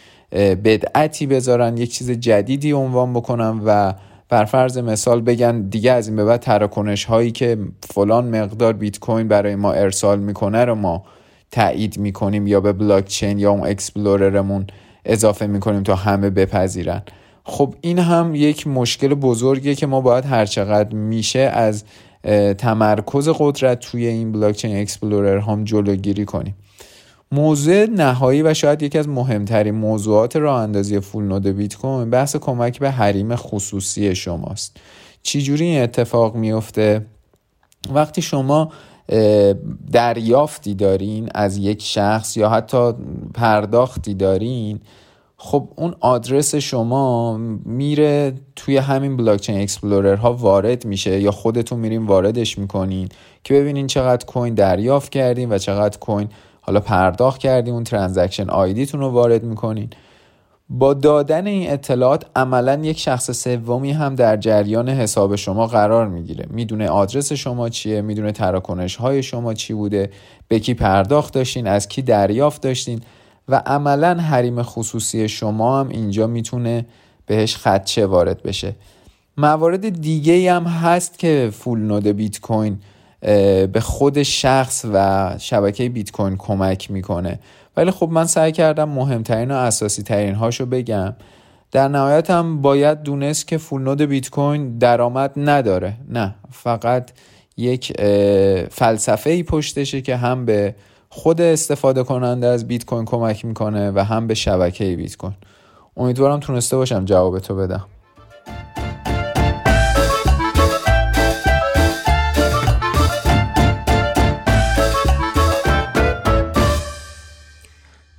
بدعتی بذارن یک چیز جدیدی عنوان بکنن و بر فرض مثال بگن دیگه از این به بعد تراکنش هایی که فلان مقدار بیت کوین برای ما ارسال می‌کنه رو ما تایید می‌کنیم یا به بلاک چین یا اون explorer مون اضافه می‌کنیم تا همه بپذیرن. خب این هم یک مشکل بزرگیه که ما باید هرچقدر میشه از تمرکز قدرت توی این blockchain explorer هم جلوگیری کنیم. موضوع نهایی و شاید یکی از مهمترین موضوعات راه اندازی full node بیت کوین بحث کمک به حریم خصوصی شماست. چجوری این اتفاق میفته؟ وقتی شما دریافتی دارین از یک شخص یا حتی پرداختی دارین خب اون آدرس شما میره توی همین blockchain explorer ها وارد میشه یا خودتون میرین واردش می‌کنین که ببینین چقدر coin دریافت کردین و چقدر coin حالا پرداخت کردین اون transaction ID تون رو وارد می‌کنین. با دادن این اطلاعات عملا یک شخص سومی هم در جریان حساب شما قرار می‌گیره. می‌دونه آدرس شما چیه می‌دونه تراکنش های شما چی بوده به کی پرداخت داشتین از کی دریافت داشتین. و عملا حریم خصوصی شما هم اینجا می‌تونه بهش خدشه وارد بشه. موارد دیگه هم هست که فول نود بیت کوین به خود شخص و شبکه بیت کوین کمک می‌کنه. ولی خب من سعی کردم مهمترین و اساسی ترین هاشو بگم. در نهایت هم باید دونست که فول نود بیت کوین درآمد نداره. نه فقط یک فلسفه ای پشتشه که هم به خود استفاده کننده از بیت کوین کمک می‌کنه و هم به شبکه بیت کوین امیدوارم تونسته باشم جواب تو بدم.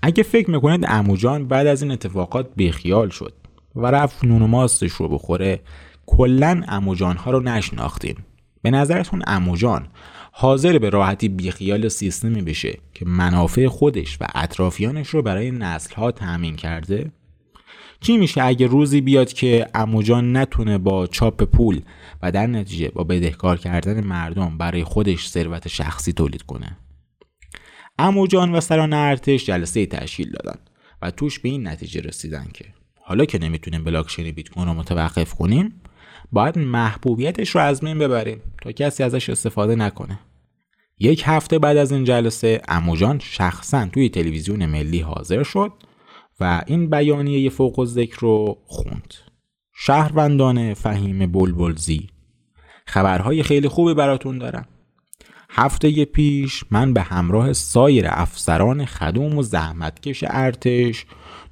اگه فکر می‌کنید اموجان بعد از این اتفاقات بیخیال شد و رفت نون و ماستش رو بخوره کلا اموجان ها رو نشناختین. به نظرتون اموجان حاضر به راحتی بیخیال سیستمی بشه که منافع خودش و اطرافیانش رو برای نسل ها تأمین کرده؟ چی میشه اگه روزی بیاد که اموجان نتونه با چاپ پول و در نتیجه با بدهکار کردن مردم برای خودش ثروت شخصی تولید کنه؟ اموجان و سران ارتش جلسه تشکیل دادن و توش به این نتیجه رسیدن که حالا که نمی‌تونیم بلاکچین بیت کوین رو متوقف کنیم باید محبوبیتش رو از بین ببریم تا کسی ازش استفاده نکنه یک هفته بعد از این جلسه اموجان شخصا توی تلویزیون ملی حاضر شد و این بیانیه فوق ذکر رو خوند. شهروندان فهیم بلبلزی. خبرهای خیلی خوبی براتون دارم. هفته پیش من به همراه سایر افسران خدوم و زحمتکش ارتش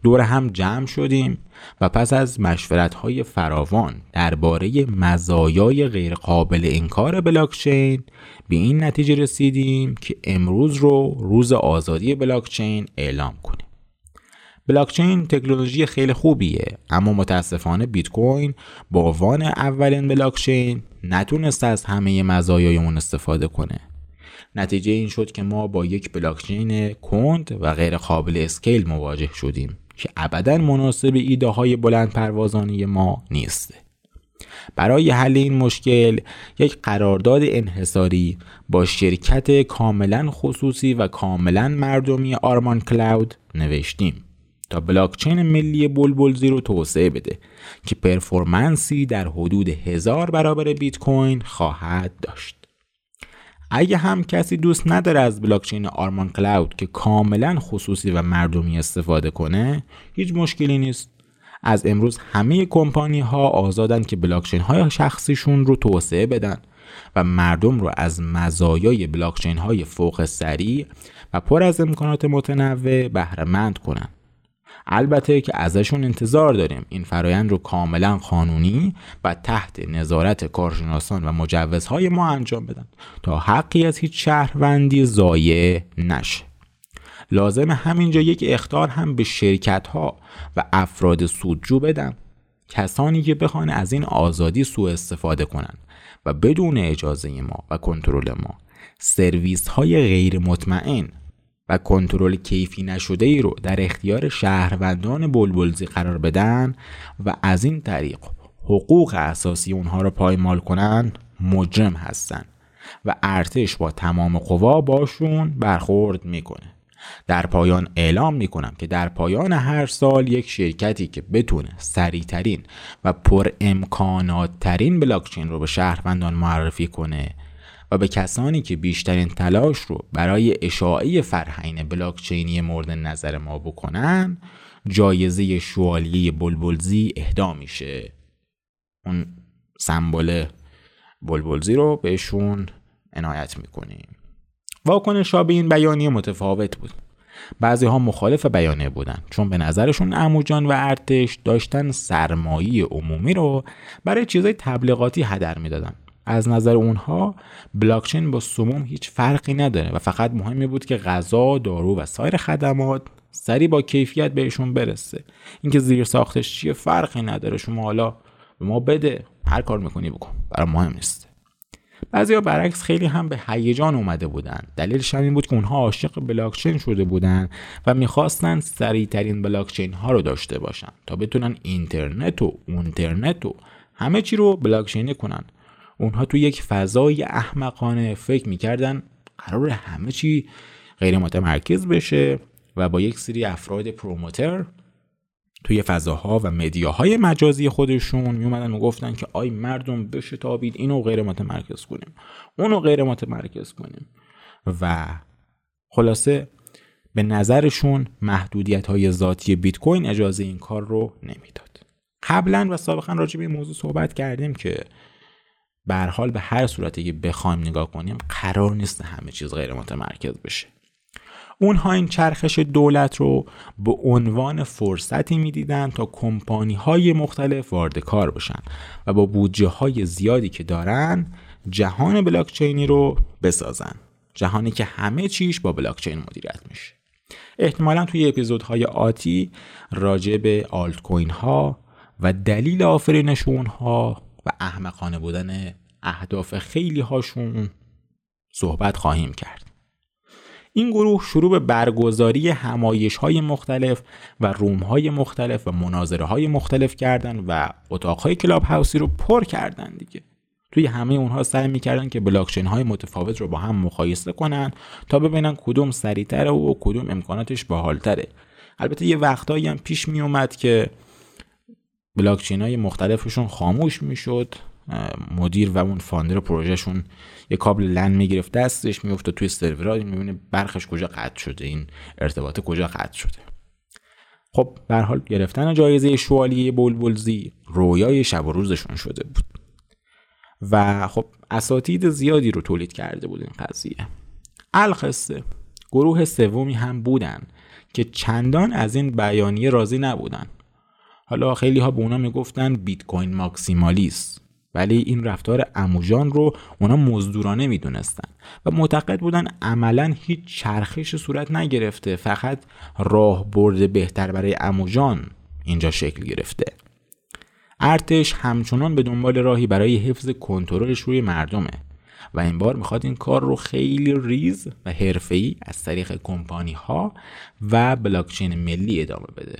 دور هم جمع شدیم. و پس از مشورت های فراوان درباره مزایای غیرقابل انکار بلاکچین به این نتیجه رسیدیم که امروز رو روز آزادی بلاکچین اعلام کنیم. بلاکچین تکنولوژی خیلی خوبیه اما متاسفانه بیت کوین با عنوان اولین بلاکچین نتونست از همه مزایای اون استفاده کنه. نتیجه این شد که ما با یک بلاکچین کند و غیر قابل اسکیل مواجه شدیم. که ابدا مناسب ایده های بلند پروازانی ما نیست. برای حل این مشکل یک قرارداد انحصاری با شرکت کاملا خصوصی و کاملا مردمی آرمان کلاود نوشتیم تا بلاکچین ملی بلبل رو توسعه بده که پرفورمنسی در حدود هزار برابر بیت کوین خواهد داشت. اگه هم کسی دوست نداره از بلاکچین آرمان کلاود که کاملا خصوصی و مردمی استفاده کنه هیچ مشکلی نیست. از امروز همه کمپانی ها آزادن که بلاکچین های شخصیشون رو توسعه بدن و مردم رو از مزایای بلاکچین های فوق سریع و پر از امکانات متنوع بهره کنن. البته که ازشون انتظار داریم. این فرایند رو کاملا قانونی و تحت نظارت کارشناسان و مجوزهای ما انجام بدن تا حقی از هیچ شهروندی ضایع نشه. لازم همینجا یک اختار هم به شرکت ها و افراد سودجو بدم کسانی که بخوان از این آزادی سوء استفاده کنند و بدون اجازه ما و کنترل ما. سرویس های غیر مطمئن و کنترل کیفی نشده ای رو در اختیار شهروندان بلبلزی قرار بدن و از این طریق حقوق اساسی اونها رو پایمال کنن مجرم هستن و ارتش با تمام قوا باشون برخورد می‌کنه. در پایان اعلام می‌کنم که در پایان هر سال یک شرکتی که بتونه سریعترین و پر امکانات ترین بلاکچین رو به شهروندان معرفی کنه و به کسانی که بیشترین تلاش رو برای اشاعه فرهین بلاکچینی مورد نظر ما بکنن جایزه شوالیه بلبلزی اهدا میشه. اون سمبل بلبلزی رو بهشون عنایت می‌کنیم. واکنش ها به این بیانیه متفاوت بود. بعضی ها مخالف بیانیه بودن چون به نظرشون اموجان و ارتش داشتن سرمایی عمومی رو برای چیزای تبلیغاتی هدر می‌دادن. از نظر اونها بلاکچین با سموم هیچ فرقی نداره و فقط مهمی بود که غذا، دارو و سایر خدمات سری با کیفیت بهشون برسه. اینکه زیر ساختش چیه فرقی نداره. شما حالا به ما بده. هر کار می‌کنی بکن. برای مهم نیست. بعضیا برعکس خیلی هم به هیجان اومده بودن. دلیلش هم این بود که اونها عاشق بلاکچین شده بودن و می‌خواستن سریعترین بلاکچین ها رو داشته باشن تا بتونن اینترنت و اونترنت و همه چی رو بلاکچینی کنن. اونها تو یک فضای احمقانه فکر می‌کردن قرار همه چی غیر متمرکز بشه و با یک سری افراد پروموتر توی فضاها و مدیاهای مجازی خودشون میومدن و گفتن که آی مردم بشه تابید اینو غیر متمرکز کنیم اونو غیر متمرکز کنیم. و خلاصه به نظرشون محدودیت های ذاتی بیت کوین اجازه این کار رو نمی‌داد. قبلا و سابقا راجع به این موضوع صحبت کردیم که به حال به هر صورتی که بخوایم نگاه کنیم قرار نیست همه چیز غیر متمرکز بشه. اونها این چرخش دولت رو به عنوان فرصتی می‌دیدن تا کمپانی های مختلف وارد کار بشن و با بودجه های زیادی که دارن جهان بلاکچینی رو بسازن. جهانی که همه چیش با بلاکچین مدیریت میشه. احتمالا توی اپیزودهای آتی راجع به آلت کوین ها و دلیل آفرینشون ها و احمقانه بودن اهداف خیلی هاشون صحبت خواهیم کرد. این گروه شروع به برگزاری همایش های مختلف و روم های مختلف و مناظره های مختلف کردن و اتاق های کلاب هاوسی رو پر کردن دیگه. توی همه اونها سعی می‌کردن که بلاکچین های متفاوت رو با هم مقایسه کنن تا ببینن کدوم سریعتره و کدوم امکاناتش باحالتره. البته یه وقتایی هم پیش میومد که بلاکچین های مختلفشون خاموش می‌شد. مدیر و اون فاندر پروژهشون یه کابل لن می‌گرفت دستش میفته توی سرورها می‌بینه برخش کجا قطع شده این ارتباط کجا قطع شده. خب به حال گرفتن جایزه شوالیه بلبلزی رویای شب و روزشون شده بود. و خب اساتید زیادی رو تولید کرده بود این قضیه. الخصه گروه سومی هم بودن که چندان از این بیانیه راضی نبودن. حالا خیلی ها به اونا می‌گفتن بیت کوین ماکسیمالیست. ولی این رفتار اموجان رو اونا مزدورانه می‌دونستن و معتقد بودن عملا هیچ چرخش صورت نگرفته فقط راه برده بهتر برای اموجان اینجا شکل گرفته. ارتش همچنان به دنبال راهی برای حفظ کنترلش روی مردمه و این بار می‌خواد این کار رو خیلی ریز و حرفه‌ای از طریق کمپانی ها و بلاکچین ملی ادامه بده.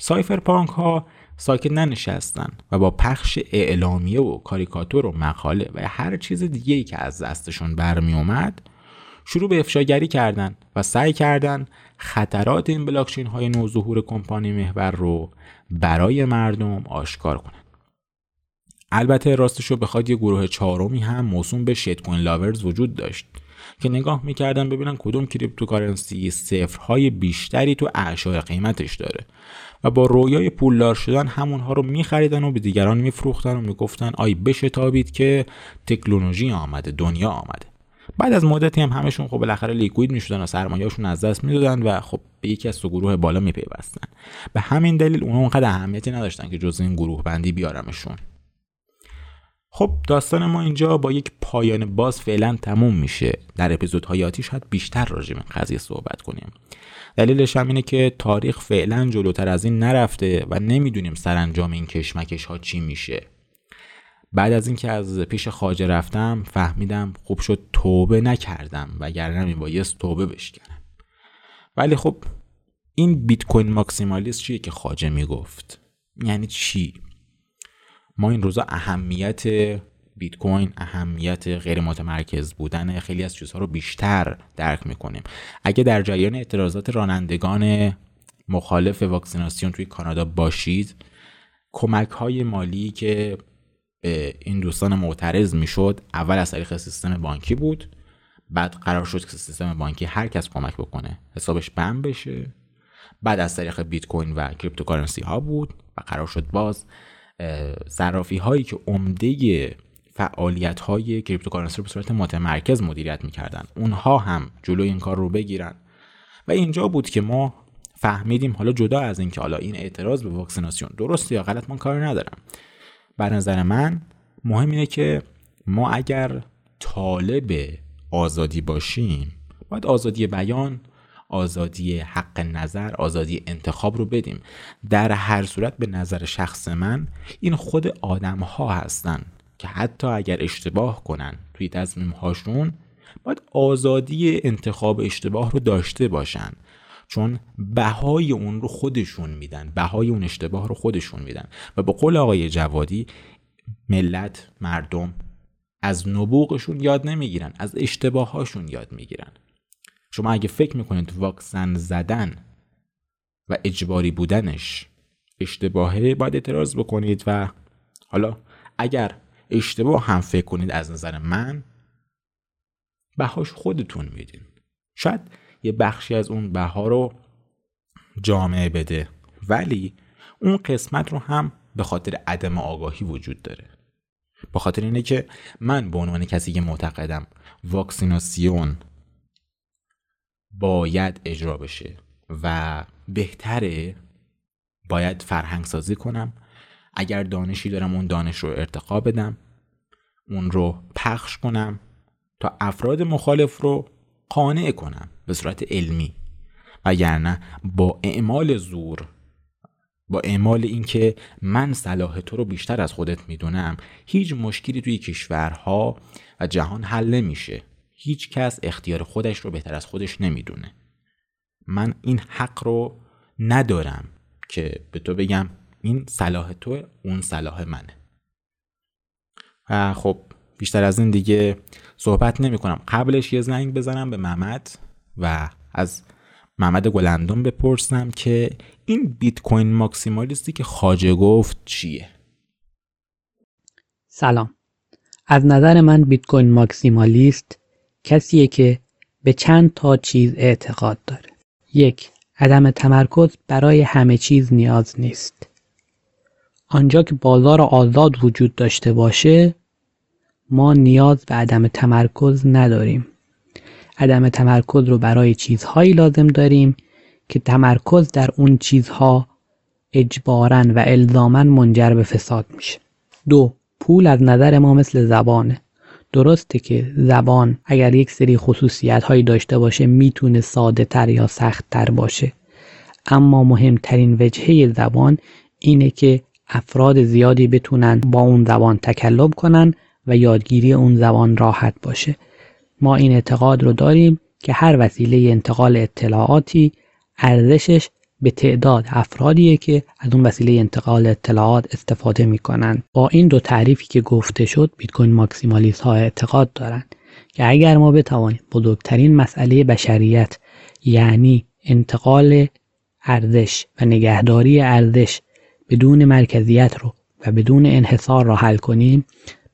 سایفر پانک ها ساکت ننشستن و با پخش اعلامیه و کاریکاتور و مقاله و هر چیز دیگه ای که از دستشون برمی اومد شروع به افشاگری کردن و سعی کردن خطرات این بلاکچین های نوظهور کمپانی محور رو برای مردم آشکار کنند. البته راستش رو بخواد یه گروه چهارمی هم موسوم به shitcoin lovers وجود داشت که نگاه می‌کردن ببینن کدوم cryptocurrency صفرهای بیشتری تو اعشار قیمتش داره و با رویای پولدار شدن همونها رو میخریدن و به دیگران میفروختن و می‌گفتن آی بشتابید که تکنولوژی آینده دنیا آمده. بعد از مدتی هم همشون خب بالاخره liquid می‌شدن و سرمایه‌شون از دست می‌دادن و خب به یکی از گروه بالا میپیوستن. به همین دلیل اونها اونقدر اهمیتی نداشتن که جز این گروه بندی بیارمشون. خب داستان ما اینجا با یک پایان باز فعلا تموم میشه. در اپیزودهای آتی شاید بیشتر راجع به قضیه صحبت کنیم. دلیلش هم اینه که تاریخ فعلا جلوتر از این نرفته و نمی‌دونیم سرانجام این کشمکش ها چی میشه. بعد از اینکه از پیش خاجه رفتم فهمیدم خوب شد توبه نکردم وگرنه میبایست توبه بشکنم. ولی خب این بیت کوین ماکسیمالیست چیه که خاجه می‌گفت؟ یعنی چی؟ ما این روزا اهمیت بیت کوین اهمیت غیر متمرکز بودن خیلی از چیزها رو بیشتر درک می‌کنیم. اگه در جریان اعتراضات رانندگان مخالف واکسیناسیون توی کانادا باشید کمک های مالی که این دوستان معترض می‌شد اول از طریق سیستم بانکی بود بعد قرار شد که سیستم بانکی هر کس کمک بکنه حسابش ban بشه. بعد از طریق بیت کوین و cryptocurrency ها بود و قرار شد باز صرافی هایی که عمده فعالیت های cryptocurrency رو به صورت متمرکز مدیریت می‌کردن. اونها هم جلو این کار رو بگیرن. و اینجا بود که ما فهمیدیم حالا جدا از اینکه حالا این اعتراض به واکسیناسیون درست یا غلط من کار ندارم. به نظر من مهم اینه که ما اگر طالب آزادی باشیم باید آزادی بیان آزادی حق نظر آزادی انتخاب رو بدیم. در هر صورت به نظر شخص من این خود آدم ها هستن. که حتی اگر اشتباه کنن توی تصمیم هاشون باید آزادی انتخاب اشتباه رو داشته باشن. چون بهای اون رو خودشون میدن بهای اون اشتباه رو خودشون میدن. و به قول آقای جوادی ملت مردم از نبوغشون یاد نمی‌گیرن از اشتباهاشون یاد می‌گیرن. شما اگه فکر می‌کنید واکسن زدن و اجباری بودنش اشتباهه باید اعتراض بکنید و حالا اگر اشتباه هم فکر کنید از نظر من بهاش خودتون میدین. شاید یه بخشی از اون بها رو جامعه بده ولی اون قسمت رو هم به خاطر عدم آگاهی وجود داره. به خاطر اینه که من به عنوان کسی که معتقدم واکسیناسیون باید اجرا بشه و بهتره باید فرهنگ سازی کنم اگر دانشی دارم اون دانش رو ارتقا بدم اون رو پخش کنم تا افراد مخالف رو قانع کنم به صورت علمی. وگرنه با اعمال زور با اعمال اینکه من صلاح تو رو بیشتر از خودت می‌دونم هیچ مشکلی توی کشورها و جهان حل نمیشه. هیچ کس اختیار خودش رو بهتر از خودش نمی‌دونه. من این حق رو ندارم که به تو بگم این صلاح تو اون صلاح منه. و خب بیشتر از این دیگه صحبت نمی کنم قبلش یه زنگ بزنم به محمد و از محمد گلندون بپرسم که این بیت کوین ماکسیمالیستی که خاجه گفت چیه؟ سلام. از نظر من بیت کوین ماکسیمالیست کسیه که به چند تا چیز اعتقاد داره. یک عدم تمرکز برای همه چیز نیاز نیست. آنجا که بازار آزاد وجود داشته باشه ما نیاز به عدم تمرکز نداریم. عدم تمرکز رو برای چیزهایی لازم داریم که تمرکز در اون چیزها اجبارا و الزاما منجر به فساد میشه. دو پول از نظر ما مثل زبانه. درسته که زبان اگر یک سری خصوصیت هایی داشته باشه می‌تونه ساده تر یا سخت تر باشه. اما مهمترین وجهه زبان اینه که افراد زیادی بتونن با اون زبان تکلم کنن و یادگیری اون زبان راحت باشه. ما این اعتقاد رو داریم که هر وسیله انتقال اطلاعاتی ارزشش به تعداد افرادیه که از اون وسیله انتقال اطلاعات استفاده می‌کنن. با این دو تعریفی که گفته شد بیت کوین ماکسیمالیست ها اعتقاد دارند که اگر ما بتوانیم بزرگترین مسئله بشریت یعنی انتقال ارزش و نگهداری ارزش بدون مرکزیت رو و بدون انحصار را حل کنیم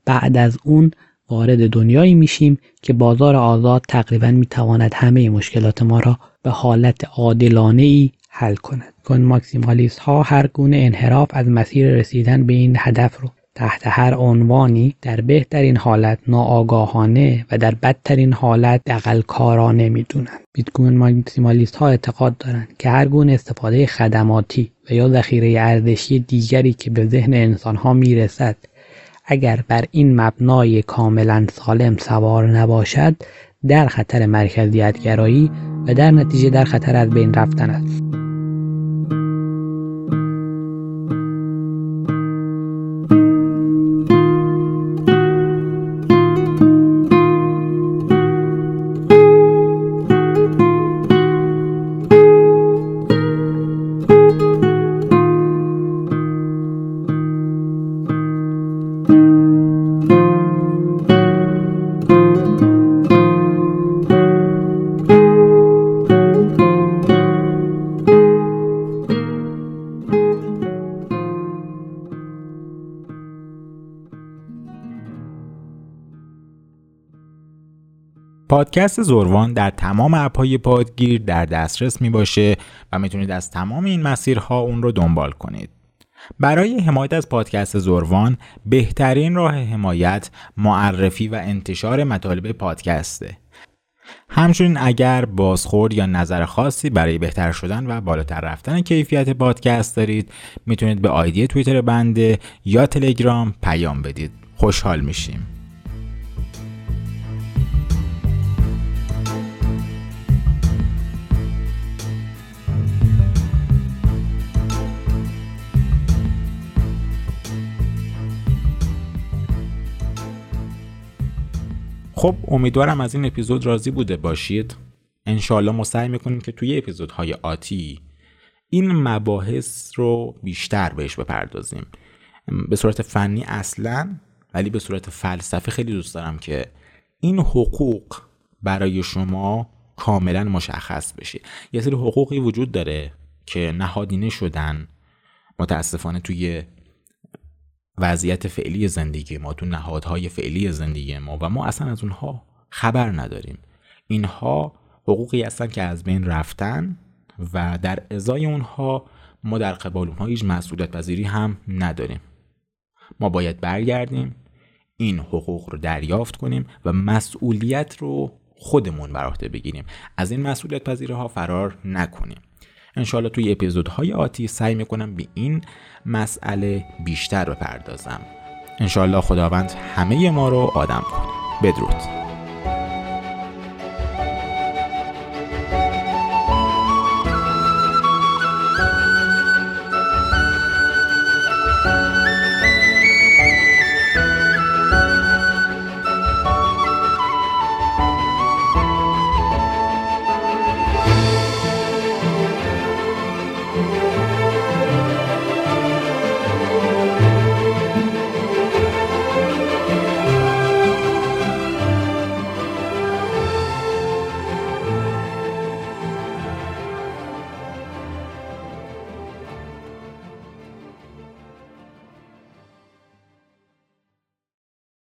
بعد از اون وارد دنیایی میشیم که بازار آزاد تقریبا می‌تواند همه مشکلات ما را به حالت عادلانه ای حل کند. کن ماکسیمالیست ها هر گونه انحراف از مسیر رسیدن به این هدف رو تحت هر عنوانی در بهترین حالت ناآگاهانه و در بدترین حالت دقل کارانه می‌دونند. بیت کوین ماکسیمالیست ها اعتقاد دارند که هر گونه استفاده خدماتی و یا ذخیره ارزشی دیگری که به ذهن انسان ها می‌رسد اگر بر این مبنای کاملا سالم سوار نباشد در خطر مرکزیت گرایی و در نتیجه در خطر از بین رفتن است. پادکست زوروان در تمام اپهای پادگیر در دسترس می باشه و می‌تونید از تمام این مسیرها اون رو دنبال کنید. برای حمایت از پادکست زوروان بهترین راه حمایت معرفی و انتشار مطالب پادکسته. همچنین اگر بازخورد یا نظر خاصی برای بهتر شدن و بالاتر رفتن کیفیت پادکست دارید می‌تونید به آیدی توییتر بنده یا تلگرام پیام بدید. خوشحال میشیم. خب امیدوارم از این اپیزود راضی بوده باشید. انشالله ما سعی می‌کنیم که توی اپیزودهای آتی این مباحث رو بیشتر بهش بپردازیم. به صورت فنی اصلا ولی به صورت فلسفه خیلی دوست دارم که این حقوق برای شما کاملا مشخص بشه. یه سری حقوقی وجود داره که نهادینه شدن. متاسفانه توی وضعیت فعلی زندگی ما تو نهادهای فعلی زندگی ما و ما اصلا از اونها خبر نداریم. اینها حقوقی هستن که از بین رفتن و در ازای اونها ما در قبال اونها هیچ مسئولیت پذیری هم نداریم. ما باید برگردیم این حقوق رو دریافت کنیم و مسئولیت رو خودمون بر عهده بگیریم. از این مسئولیت پذیری ها فرار نکنیم. انشالله توی اپیزودهای آتی سعی می‌کنم به این مسئله بیشتر بپردازم. انشالله خداوند همه ما رو آدم کنه. بدرود.